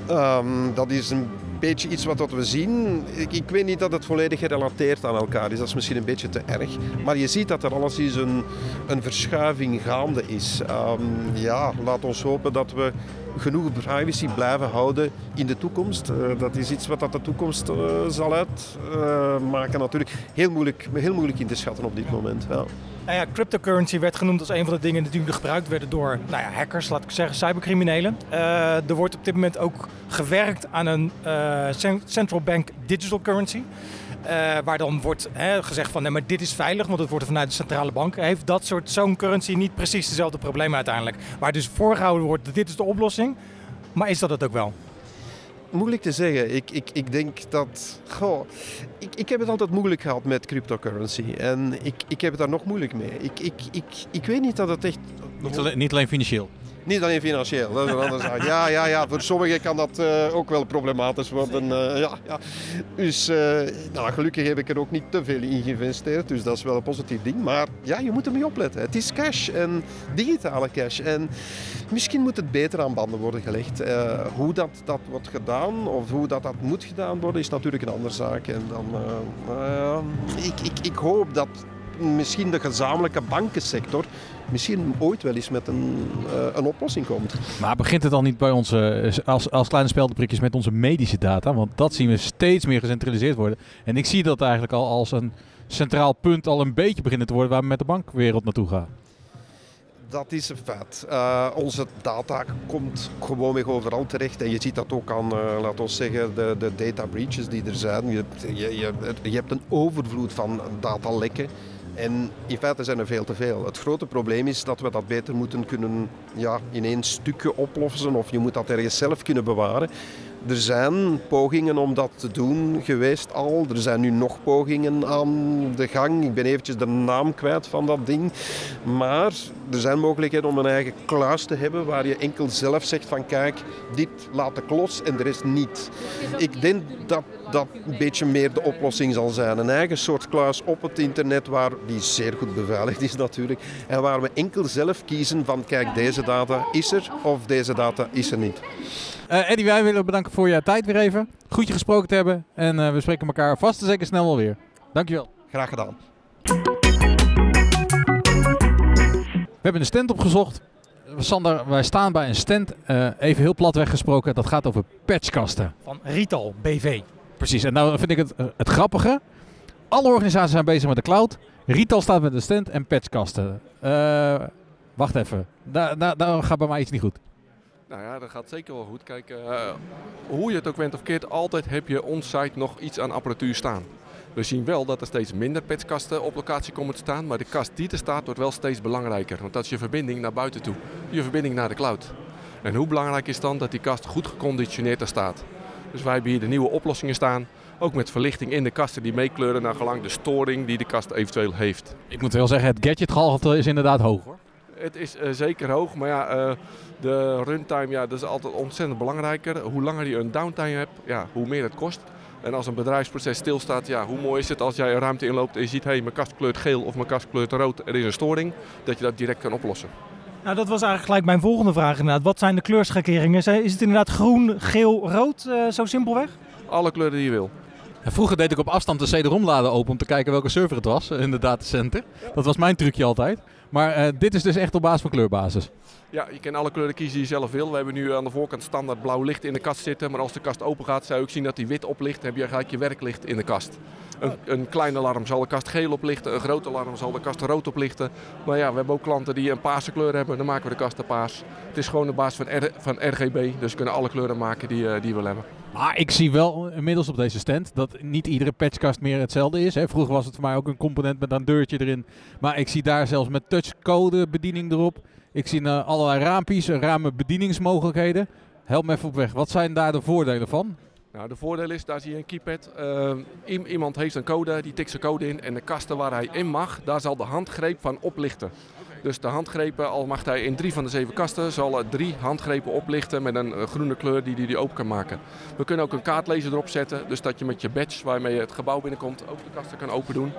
Um, dat is een beetje iets wat we zien. Ik, ik, weet niet dat het volledig gerelateerd aan elkaar is. Dat is misschien een beetje te erg. Maar je ziet dat er alles is een, een verschuiving gaande is. Um, ja, laat ons hopen dat we genoeg privacy blijven houden in de toekomst. Uh, dat is iets wat dat de toekomst uh, zal uitmaken uh, natuurlijk. Heel moeilijk, heel moeilijk in te schatten op dit moment. Ja. Nou ja, cryptocurrency werd genoemd als een van de dingen die gebruikt werden door nou ja, hackers, laat ik zeggen, cybercriminelen. er wordt op dit moment ook gewerkt aan een central bank digital currency. Uh, waar dan wordt hè, gezegd van nee, maar dit is veilig, want het wordt vanuit de centrale bank. Heeft dat soort zo'n currency niet precies dezelfde problemen uiteindelijk? Waar dus voorgehouden wordt, dit is de oplossing. Maar is dat het ook wel? Moeilijk te zeggen. Ik, ik, ik denk dat. Goh, ik, ik heb het altijd moeilijk gehad met cryptocurrency. En ik, ik heb het daar nog moeilijk mee. Ik, ik, ik, ik weet niet dat het echt. Niet alleen, niet alleen financieel. Niet alleen financieel, dat is een andere zaak. Ja, ja, ja, voor sommigen kan dat uh, ook wel problematisch worden. Uh, ja, ja. Dus uh, nou, gelukkig heb ik er ook niet te veel in geïnvesteerd, dus dat is wel een positief ding. Maar ja, je moet ermee opletten. Het is cash en digitale cash. En misschien moet het beter aan banden worden gelegd. hoe dat, dat wordt gedaan of hoe dat, dat moet gedaan worden, is natuurlijk een andere zaak. En dan, ik, ik, ik hoop dat misschien de gezamenlijke bankensector misschien ooit wel eens met een, uh, een oplossing komt. Maar begint het dan niet bij onze, als, als kleine speldenprikjes met onze medische data? Want dat zien we steeds meer gecentraliseerd worden. En ik zie dat eigenlijk al als een centraal punt al een beetje beginnen te worden waar we met de bankwereld naartoe gaan. Dat is een feit. Uh, onze data komt gewoon weer overal terecht. En je ziet dat ook aan, uh, laten we zeggen, de, de data breaches die er zijn. Je, je, je, je hebt een overvloed van datalekken. En in feite zijn er veel te veel. Het grote probleem is dat we dat beter moeten kunnen ja, in één stukje oplossen of je moet dat ergens zelf kunnen bewaren. Er zijn pogingen om dat te doen geweest al. Er zijn nu nog pogingen aan de gang. Ik ben eventjes de naam kwijt van dat ding. Maar er zijn mogelijkheden om een eigen kluis te hebben waar je enkel zelf zegt van kijk, dit laat de klos en de rest niet. Ik denk dat dat een beetje meer de oplossing zal zijn. Een eigen soort kluis op het internet waar die zeer goed beveiligd is natuurlijk. En waar we enkel zelf kiezen van kijk, deze data is er of deze data is er niet. Uh, Eddie, wij willen bedanken voor je tijd weer even. Goed je gesproken te hebben. En uh, we spreken elkaar vast en zeker snel wel weer. Dankjewel. Graag gedaan. We hebben een stand opgezocht. Sander, wij staan bij een stand. Uh, even heel plat weggesproken. Dat gaat over patchkasten. Van Rital BV. Precies. En nou vind ik het, het grappige. Alle organisaties zijn bezig met de cloud. Rital staat met een stand en patchkasten. wacht even. Daar, daar, daar gaat bij mij iets niet goed. Nou ja, dat gaat zeker wel goed. Kijk, uh, hoe je het ook went of keert, altijd heb je onsite nog iets aan apparatuur staan. We zien wel dat er steeds minder patchkasten op locatie komen te staan, maar de kast die er staat wordt wel steeds belangrijker. Want dat is je verbinding naar buiten toe, je verbinding naar de cloud. En hoe belangrijk is dan dat die kast goed geconditioneerd er staat? Dus wij hebben hier de nieuwe oplossingen staan, ook met verlichting in de kasten die meekleuren naar gelang de storing die de kast eventueel heeft. Ik moet wel zeggen, het gadgetgehalte is inderdaad hoog hoor. Het is uh, zeker hoog, maar ja, uh, de runtime ja, dat is altijd ontzettend belangrijker. Hoe langer je een downtime hebt, ja, hoe meer het kost. En als een bedrijfsproces stilstaat, ja, hoe mooi is het als jij een ruimte inloopt en je ziet, hé, hey, mijn kast kleurt geel of mijn kast kleurt rood, er is een storing, dat je dat direct kan oplossen. Nou, dat was eigenlijk gelijk mijn volgende vraag inderdaad. Wat zijn de kleurschakeringen? Is het inderdaad groen, geel, rood, eh, zo simpelweg? Alle kleuren die je wil. En vroeger deed ik op afstand de CD-ROM-lader open om te kijken welke server het was in de datacenter. Dat was mijn trucje altijd. Maar eh, dit is dus echt op basis van kleurbasis. Ja, je kan alle kleuren kiezen die je zelf wil. We hebben nu aan de voorkant standaard blauw licht in de kast zitten. Maar als de kast open gaat, zou je ook zien dat die wit oplicht. Heb je gelijk je werklicht in de kast. Een, een klein alarm zal de kast geel oplichten. Een groot alarm zal de kast rood oplichten. Maar ja, we hebben ook klanten die een paarse kleur hebben. Dan maken we de kast paars. Het is gewoon de basis van, R- van RGB. Dus we kunnen alle kleuren maken die, eh, die we willen hebben. Maar ik zie wel inmiddels op deze stand dat niet iedere patchkast meer hetzelfde is. Hè. Vroeger was het voor mij ook een component met een deurtje erin. Maar ik zie daar zelfs met touchcode bediening erop. Ik zie eh, allerlei raampjes, ramen bedieningsmogelijkheden. Help me even op weg. Wat zijn daar de voordelen van? Nou, de voordeel is, daar zie je een keypad. Eh, iemand heeft een code, die tikt zijn code in. En de kasten waar hij in mag, daar zal de handgreep van oplichten. Dus de handgrepen, al mag hij in drie van de zeven kasten, zal drie handgrepen oplichten met een eh, groene kleur die hij open kan maken. We kunnen ook een kaartlezer erop zetten, dus dat je met je badge waarmee je het gebouw binnenkomt ook de kasten kan open doen.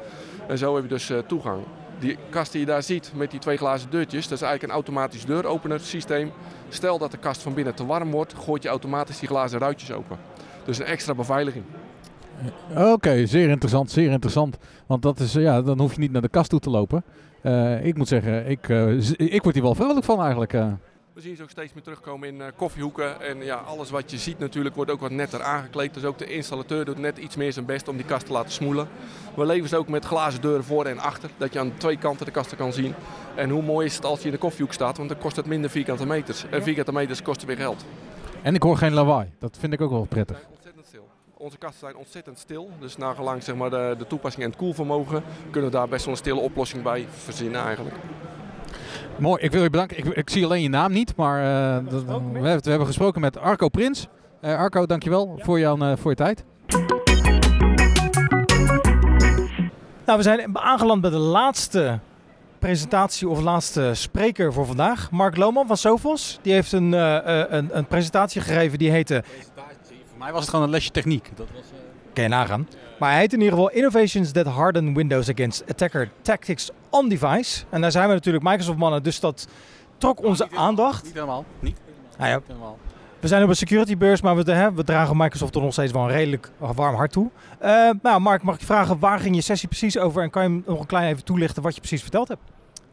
En zo heb je dus eh, toegang. Die kast die je daar ziet met die twee glazen deurtjes, dat is eigenlijk een automatisch deuropener systeem. Stel dat de kast van binnen te warm wordt, gooit je automatisch die glazen ruitjes open. Dus een extra beveiliging. Oké, zeer interessant, zeer interessant. Want dat is, ja, dan hoef je niet naar de kast toe te lopen. Eh, ik moet zeggen, ik, eh, ik word hier wel vrolijk van eigenlijk. eh. We zien ze ook steeds meer terugkomen in eh, koffiehoeken. En ja, alles wat je ziet natuurlijk wordt ook wat netter aangekleed. Dus ook de installateur doet net iets meer zijn best om die kast te laten smoelen. We leveren ze ook met glazen deuren voor en achter. Dat je aan twee kanten de kasten kan zien. En hoe mooi is het als je in de koffiehoek staat. Want dan kost het minder vierkante meters. En vierkante meters kosten weer geld. En ik hoor geen lawaai. Dat vind ik ook wel prettig. Onze kasten zijn ontzettend stil. Dus nagelang zeg maar, de, de toepassing en het koelvermogen kunnen we daar best wel een stille oplossing bij verzinnen eigenlijk. Mooi, ik wil je bedanken. Ik, ik zie alleen je naam niet, maar eh, dat- we, hebben, we hebben gesproken met Arco Prins. Eh, Arco, dankjewel voor, je, eh, voor je tijd. Nou, we zijn aangeland bij de laatste presentatie of laatste spreker voor vandaag. Mark Lohman van Sophos. Die heeft een, eh, eh, een, een presentatie gegeven die heette... Voor mij was het gewoon een lesje techniek. Dat was, Kan je nagaan. Maar hij heet in ieder geval Innovations that harden Windows against attacker tactics on device. En daar zijn we natuurlijk Microsoft mannen, dus dat trok onze aandacht. Niet helemaal. Niet Nou ja, helemaal. we zijn op een security beurs, maar we, hè, we dragen Microsoft toch nog steeds wel een redelijk warm hart toe. Eh, nou, Mark, mag ik je vragen, waar ging je sessie precies over? En kan je hem nog een klein even toelichten wat je precies verteld hebt?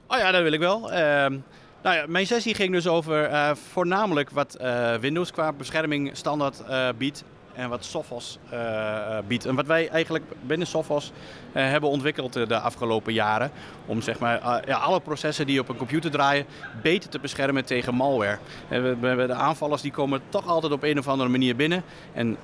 Oh ja, dat wil ik wel. Ehm, nou mijn sessie ging dus over eh, voornamelijk wat eh, Windows qua bescherming standaard eh, biedt en wat Sophos biedt. En wat wij eigenlijk binnen Sophos hebben ontwikkeld de afgelopen jaren. Om zeg maar, ja, alle processen die op een computer draaien beter te beschermen tegen malware. De aanvallers die komen toch altijd op een of andere manier binnen. En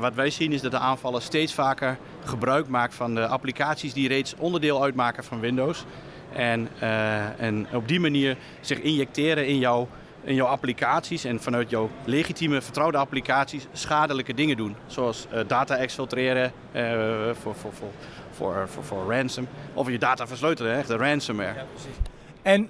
wat wij zien is dat de aanvaller steeds vaker gebruik maakt van de applicaties die reeds onderdeel uitmaken van Windows. En, eh, en op die manier zich injecteren in jouw, in jouw applicaties en vanuit jouw legitieme, vertrouwde applicaties schadelijke dingen doen. Zoals eh, data exfiltreren eh, voor, voor, voor, voor, voor, voor ransom. Of je data versleutelen, echt de ransomware. En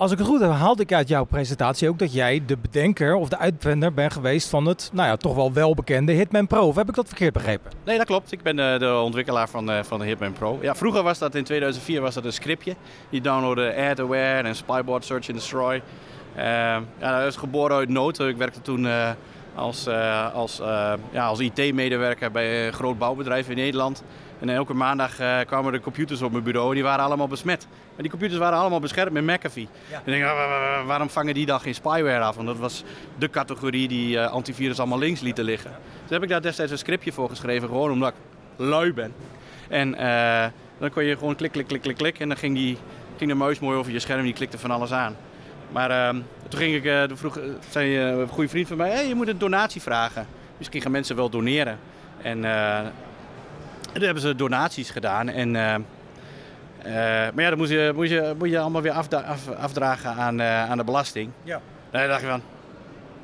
als ik het goed heb, haalde ik uit jouw presentatie ook dat jij de bedenker of de uitvinder bent geweest van het, nou ja, toch wel welbekende Hitman Pro. Of heb ik dat verkeerd begrepen? Nee, dat klopt. Ik ben eh, de ontwikkelaar van, eh, van de Hitman Pro. Ja, vroeger was dat in 2004 was dat een scriptje. Die downloadde AdAware en Spyboard Search and Destroy. Eh, ja, dat is geboren uit nood. Ik werkte toen als, als, ja, als IT-medewerker bij een groot bouwbedrijf in Nederland. En elke maandag eh, kwamen de computers op mijn bureau en die waren allemaal besmet. Maar die computers waren allemaal beschermd met McAfee. En ik denk, "Wa- wa- wa- waarom vangen die dan geen spyware af? Want dat was de categorie die eh, antivirus allemaal links lieten liggen. Dus heb ik daar destijds een scriptje voor geschreven, gewoon omdat ik lui ben. En eh, dan kon je gewoon klik, klik, klik, klik, klik. En dan ging, die, ging de muis mooi over je scherm, die klikte van alles aan. Maar ehm, toen ging ik, toen vroeg, zei een goede vriend van mij, hey, je moet een donatie vragen. Misschien gaan mensen wel doneren. En toen hebben ze donaties gedaan. En, eh, eh, maar ja, dan moet je, moet je, moet je allemaal weer afda- af- afdragen aan, eh, aan de belasting. Ja. En dan dacht ik van,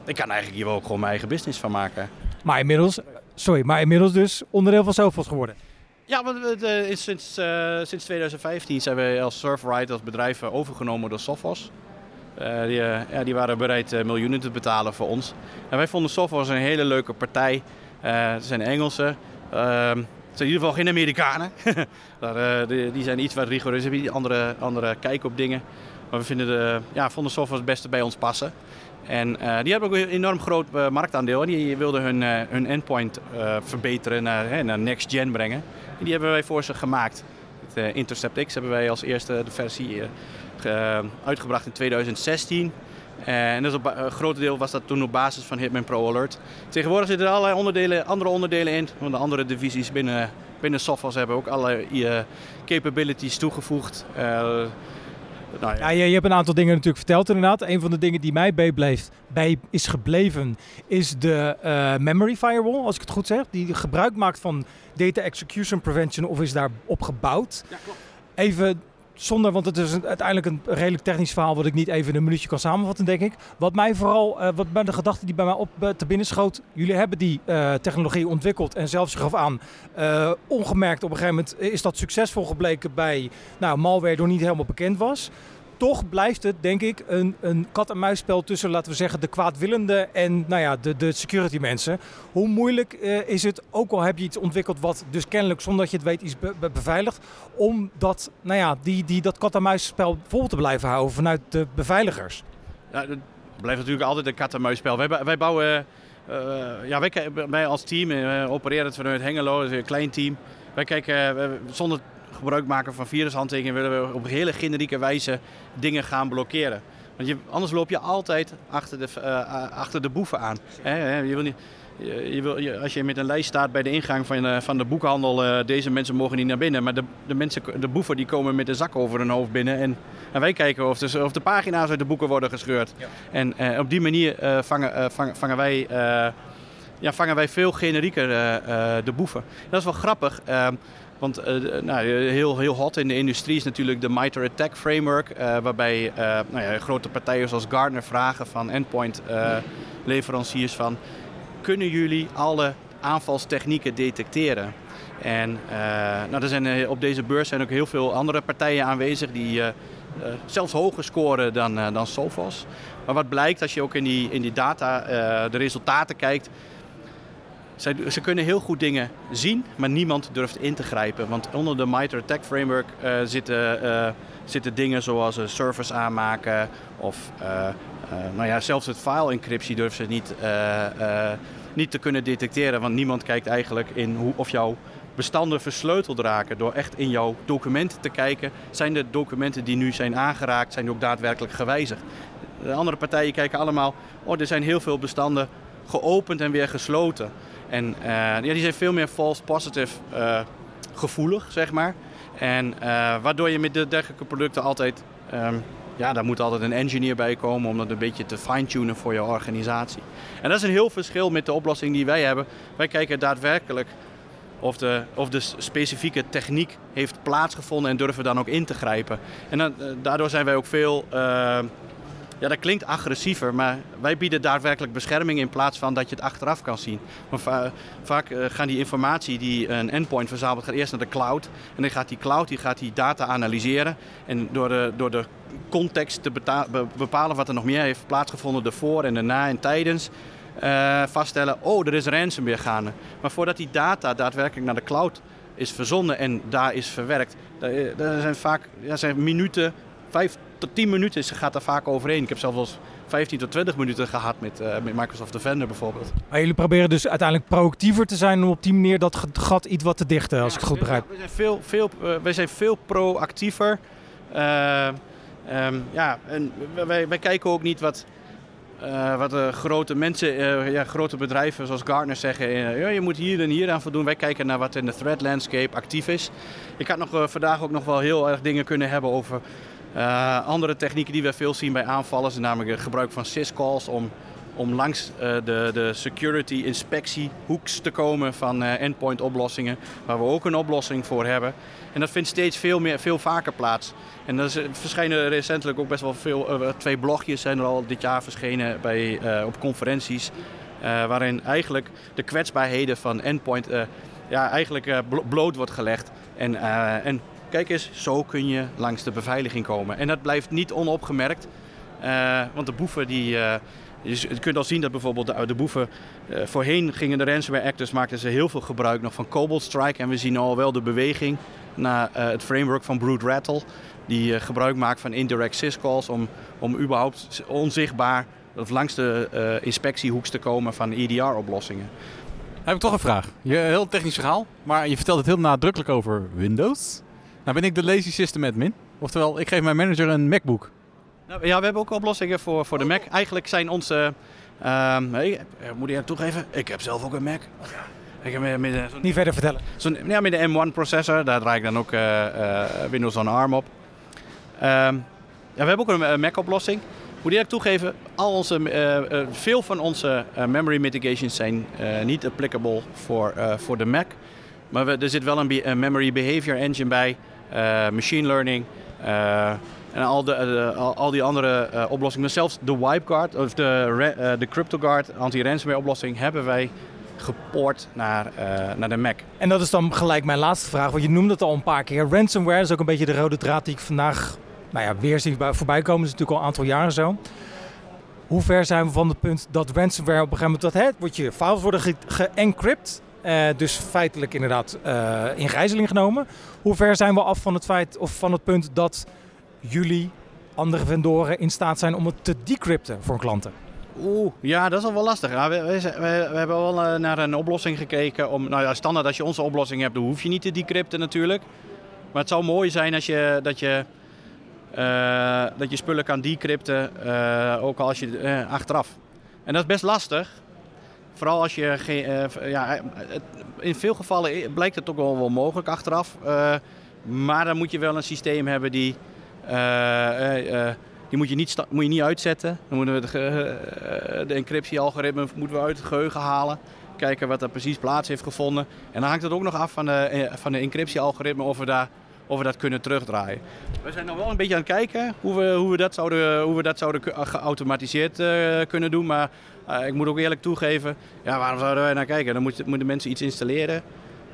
ik kan eigenlijk hier wel ook gewoon mijn eigen business van maken. Maar inmiddels, sorry, maar inmiddels dus onderdeel van Sophos geworden. Ja, want het eh, is sinds, eh, sinds 2015 zijn we als Surfride als bedrijf overgenomen door Sophos. Eh, die, ja, die waren bereid eh, miljoenen te betalen voor ons. En wij vonden Sophos een hele leuke partij. Eh, het zijn Engelsen. Zijn in ieder geval geen Amerikanen. Daar, eh, die, die zijn iets wat rigoureus, hebben die andere, andere kijk op dingen. Maar we vinden de, ja, vonden software het beste bij ons passen. En eh, die hebben ook een enorm groot eh, marktaandeel. En die wilden hun, hun endpoint verbeteren, naar, naar next gen brengen. En die hebben wij voor ze gemaakt. Het Intercept X hebben wij als eerste de versie ge- uitgebracht in 2016. Eh, en dat is op, een groot deel was dat toen op basis van Hitman Pro Alert. Tegenwoordig zitten er allerlei onderdelen, andere onderdelen in. Want de andere divisies binnen, binnen Sophos hebben ook allerlei eh, capabilities toegevoegd. Eh, nou ja, Ja, je, hebt een aantal dingen natuurlijk verteld inderdaad. Een van de dingen die mij bij is gebleven is de memory firewall, als ik het goed zeg. Die gebruik maakt van data execution prevention of is daarop gebouwd. Even zonder, want het is uiteindelijk een redelijk technisch verhaal wat ik niet even in een minuutje kan samenvatten, denk ik. Wat mij vooral, eh, wat bij de gedachte die bij mij op eh, te binnen schoot. Jullie hebben die eh, technologie ontwikkeld en zelfs gaf aan, ongemerkt op een gegeven moment is dat succesvol gebleken bij nou, malware door niet helemaal bekend was. Toch blijft het, denk ik, een, een kat-en-muisspel tussen, laten we zeggen, de kwaadwillende en nou ja, de, de security mensen. Hoe moeilijk eh, is het, ook al heb je iets ontwikkeld wat dus kennelijk zonder dat je het weet is be- be- beveiligd, om dat, nou ja, die, die, dat kat-en-muisspel vol te blijven houden vanuit de beveiligers? Ja, blijft natuurlijk altijd een kat-en-muisspel. Wij, wij bouwen, eh, ja, wij, als team eh, opereren het vanuit Hengelo, een klein team. Wij kijken, zonder gebruik maken van virushandtekeningen, willen we op hele generieke wijze dingen gaan blokkeren. Want je, anders loop je altijd achter de, eh, achter de boeven aan. Hè, je wil niet, je, je wil, je- als je met een lijst staat bij de ingang van, eh, van de boekhandel, eh, deze mensen mogen niet naar binnen. Maar de, de, mensen, de boeven die komen met een zak over hun hoofd binnen. En, en wij kijken of de, of de pagina's uit de boeken worden gescheurd. En op die manier vangen, vangen, vangen wij... ja, vangen wij veel generieker de boeven. Dat is wel grappig, eh, want eh, nou, heel, heel hot in de industrie is natuurlijk de MITRE ATT&CK framework, eh, waarbij eh, nou ja, grote partijen zoals Gartner vragen van endpoint leveranciers van, kunnen jullie alle aanvalstechnieken detecteren? En nou, er zijn, op deze beurs zijn ook heel veel andere partijen aanwezig die zelfs hoger scoren dan, dan Sophos. Maar wat blijkt als je ook in die, in die data de resultaten kijkt, zij, ze kunnen heel goed dingen zien, maar niemand durft in te grijpen. Want onder de MITRE ATT&CK framework eh, zitten, eh, zitten dingen zoals een service aanmaken of eh, eh, nou ja, zelfs het file encryptie durven ze niet, eh, eh, niet te kunnen detecteren. Want niemand kijkt eigenlijk in hoe, of jouw bestanden versleuteld raken door echt in jouw documenten te kijken. Zijn de documenten die nu zijn aangeraakt, zijn die ook daadwerkelijk gewijzigd? De andere partijen kijken allemaal, oh er zijn heel veel bestanden geopend en weer gesloten. En eh, ja, die zijn veel meer false positive eh, gevoelig, zeg maar. En eh, waardoor je met de dergelijke producten altijd, ehm, ja, daar moet altijd een engineer bij komen om dat een beetje te fine-tunen voor je organisatie. En dat is een heel verschil met de oplossing die wij hebben. Wij kijken daadwerkelijk of de, of de specifieke techniek heeft plaatsgevonden en durven dan ook in te grijpen. En dan, daardoor zijn wij ook veel, ja dat klinkt agressiever, maar wij bieden daadwerkelijk bescherming in plaats van dat je het achteraf kan zien. Maar va- vaak eh, gaan die informatie die een endpoint verzamelt, gaat eerst naar de cloud. En dan gaat die cloud die gaat die data analyseren. En door de, door de context te bepalen wat er nog meer heeft plaatsgevonden, ervoor en daarna en tijdens. eh, vaststellen, oh, er is ransomware gaande. Maar voordat die data daadwerkelijk naar de cloud is verzonden en daar is verwerkt, daar, eh, zijn vaak zijn minuten, vijf tot tien minuten is- gaat daar vaak overheen. Ik heb zelfs wel eens 15 tot 20 minuten gehad met, eh, met Microsoft Defender bijvoorbeeld. Maar jullie proberen dus uiteindelijk proactiever te zijn om op die manier dat gat iets wat te dichten, als ik het goed begrijp. We zijn veel, veel, eh, wij zijn veel proactiever. Eh, ehm, ja, en wij, wij kijken ook niet wat, wat de grote mensen, ja, grote bedrijven zoals Gartner zeggen. ja, je moet hier en hier aan voldoen. Wij kijken naar wat in de threat landscape actief is. Ik had nog, vandaag ook nog wel heel erg dingen kunnen hebben over eh, andere technieken die we veel zien bij aanvallers. Namelijk het gebruik van syscalls om, om langs eh, de, de security inspectiehoeks te komen van eh, endpoint oplossingen. Waar we ook een oplossing voor hebben. En dat vindt steeds veel, meer, veel vaker plaats. En er verschijnen recentelijk ook best wel veel, twee blogjes zijn er al dit jaar verschenen bij, op conferenties. waarin eigenlijk de kwetsbaarheden van endpoint ja, eigenlijk blo- bloot wordt gelegd. En, en kijk eens, zo kun je langs de beveiliging komen. En dat blijft niet onopgemerkt. eh, want de boeven die, eh, Dus je kunt al zien dat bijvoorbeeld de, de boeven... eh, voorheen gingen de ransomware actors, maakten ze heel veel gebruik nog van Cobalt Strike. En we zien al wel de beweging naar het framework van Brood Rattle. Die gebruik maakt van indirect syscalls om, om überhaupt onzichtbaar of langs de eh, inspectiehoeks te komen van EDR-oplossingen. Heb ik toch een vraag. Je, heel technisch verhaal, maar je vertelt het heel nadrukkelijk over Windows. Nou ben ik de lazy system admin. Oftewel, ik geef mijn manager een MacBook. Nou, ja, we hebben ook oplossingen voor, voor de Mac. Eigenlijk zijn onze... ehm, hey, eh, moet ik toegeven, ik heb zelf ook een Mac. Ik heb met, met, zo'n- Niet verder vertellen. zo'n- ja, met de M1 processor, daar draai ik dan ook eh, eh, Windows on ARM op. Ehm, ja, we hebben ook een Mac-oplossing. Moet ik eerlijk toegeven, al onze, veel van onze memory mitigations zijn eh, niet applicable voor, eh, voor de Mac. Maar we, er zit wel een, be- een memory behavior engine bij, machine learning eh, en al, de, de- al, die andere eh, oplossingen. Maar zelfs de Wipeguard of de, eh, de CryptoGuard anti-ransomware oplossing hebben wij gepoord naar, eh, naar de Mac. En dat is dan gelijk mijn laatste vraag, want je noemde het al een paar keer. Ransomware is ook een beetje de rode draad die ik vandaag nou ja, weer zie bij- voorbij komen. Dat is natuurlijk al een aantal jaren zo. Hoe ver zijn we van het punt dat ransomware op een gegeven moment... Dat, hè, wordt je files worden ge- eh, dus feitelijk inderdaad eh, in gijzeling genomen. Hoe ver zijn we af van het feit of van het punt dat jullie, andere vendoren, in staat zijn om het te decrypten voor klanten? Oeh, ja, dat is al wel lastig. We, we, hebben wel eh, naar een oplossing gekeken. Om, nou ja, standaard als je onze oplossing hebt, dan hoef je niet te decrypten natuurlijk. Maar het zou mooi zijn als je, dat, je, dat je spullen kan decrypten, ook als je achteraf. En dat is best lastig. Vooral als je geen. eh, ja, het- in veel gevallen blijkt het ook wel, wel mogelijk achteraf. Eh, maar dan moet je wel een systeem hebben die. eh, eh, eh, die moet je, niet moet je niet uitzetten. Dan moeten we de, eh, de encryptie-algoritme moeten we uit het geheugen halen. Kijken wat er precies plaats heeft gevonden. En dan hangt het ook nog af van de, eh, van de encryptie-algoritme of we, daar, of we dat kunnen terugdraaien. We zijn nog wel een beetje aan het kijken hoe we, hoe we dat zouden, hoe we dat zouden geautomatiseerd eh, kunnen doen. Maar eh, ik moet ook eerlijk toegeven, ja, waarom zouden wij naar kijken? Dan moet- moeten mensen iets installeren.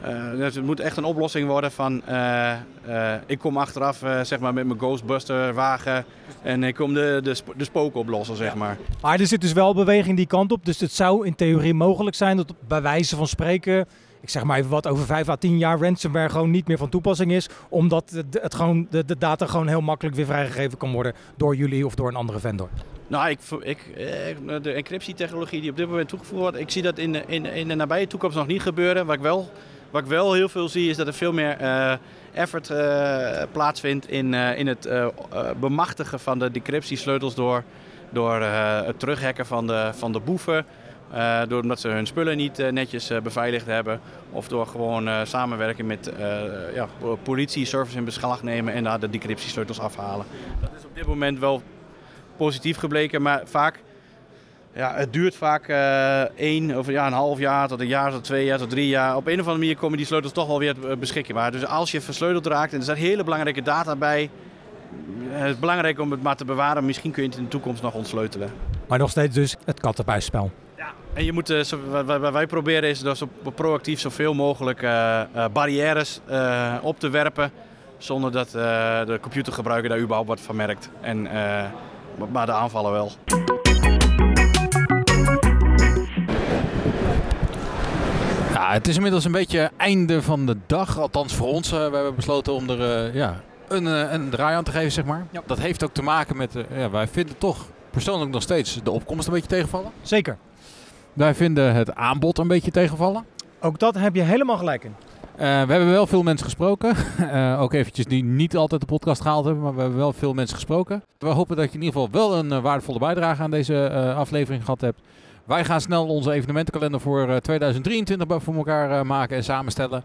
Eh, dus het moet echt een oplossing worden van eh, eh, ik kom achteraf eh, zeg maar met mijn Ghostbuster wagen en ik kom de, de, de spook oplossen zeg maar. Maar er zit dus wel beweging die kant op. Dus het zou in theorie mogelijk zijn dat bij wijze van spreken, ik zeg maar even wat, over 5 à 10 jaar ransomware gewoon niet meer van toepassing is. Omdat het gewoon, de, de data gewoon heel makkelijk weer vrijgegeven kan worden door jullie of door een andere vendor. Nou, ik, ik, eh, de encryptietechnologie die op dit moment toegevoegd wordt, ik zie dat in de, in, in de nabije toekomst nog niet gebeuren. Wat ik wel, wat ik wel heel veel zie is dat er veel meer eh, effort eh, plaatsvindt in, in het bemachtigen van de decryptiesleutels door, door het terughacken van de, van de boeven. Door omdat ze hun spullen niet netjes beveiligd hebben. Of door gewoon samenwerken met ja, politie, service in beslag nemen en daar de decryptiesleutels afhalen. Dat is op dit moment wel positief gebleken, maar vaak, ja, het duurt vaak eh één of ja, een half jaar tot een jaar tot twee jaar tot drie jaar. Op een of andere manier komen die sleutels toch wel weer eh, beschikbaar. Dus als je versleuteld raakt en er staat hele belangrijke data bij, het is belangrijk om het maar te bewaren. Misschien kun je het in de toekomst nog ontsleutelen. Maar nog steeds dus het kattenbuisspel. En je moet, eh, wat wij proberen is dus proactief zoveel mogelijk eh, eh, barrières eh, op te werpen. Zonder dat eh, de computergebruiker daar überhaupt wat van merkt. En, eh, maar de aanvallen wel. Ja, het is inmiddels een beetje einde van de dag. Althans voor ons. eh, we hebben besloten om er eh, ja, een, eh, een draai aan te geven, zeg maar. Dat heeft ook te maken met... ja, wij vinden toch persoonlijk nog steeds de opkomst een beetje tegenvallen. Zeker. Wij vinden het aanbod een beetje tegenvallen. Ook dat heb je helemaal gelijk in. Eh, we hebben wel veel mensen gesproken. Eh, ook eventjes die niet altijd de podcast gehaald hebben, maar we hebben wel veel mensen gesproken. We hopen dat je in ieder geval wel een eh, waardevolle bijdrage aan deze aflevering gehad hebt. Wij gaan snel onze evenementenkalender voor eh, 2023 bij- voor elkaar maken en samenstellen.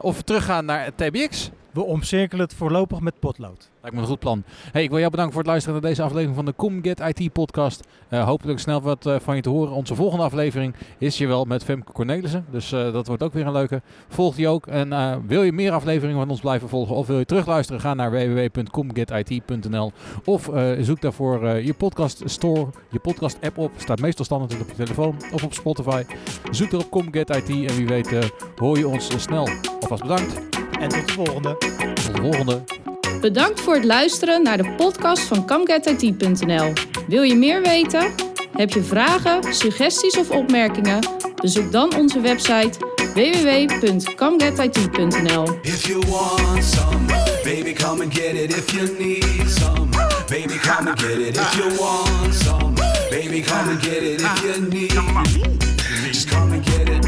Of we teruggaan naar TBX. We omcirkelen het voorlopig met potlood. Lijkt me een goed plan. Hey, ik wil jou bedanken voor het luisteren naar deze aflevering van de Comget IT podcast. Eh, hopelijk snel wat eh, van je te horen. Onze volgende aflevering is hier wel met Femke Cornelissen. Dus eh, dat wordt ook weer een leuke. Volg die ook. En wil je meer afleveringen van ons blijven volgen of wil je terugluisteren? Ga naar www.comgetit.nl of zoek daarvoor je podcast store, je podcast app op. Staat meestal standaard op je telefoon of op Spotify. Zoek erop Comget IT en wie weet hoor je ons snel. Alvast bedankt. En tot de volgende. Tot de volgende. Bedankt voor het luisteren naar de podcast van CamGetIT.nl. Wil je meer weten? Heb je vragen, suggesties of opmerkingen? Bezoek dan onze website www.comgetit.nl. If you want some, baby, come and get it. If you need some, baby, come and get it. If you want some, baby, come and get it. If you need, just come and get it.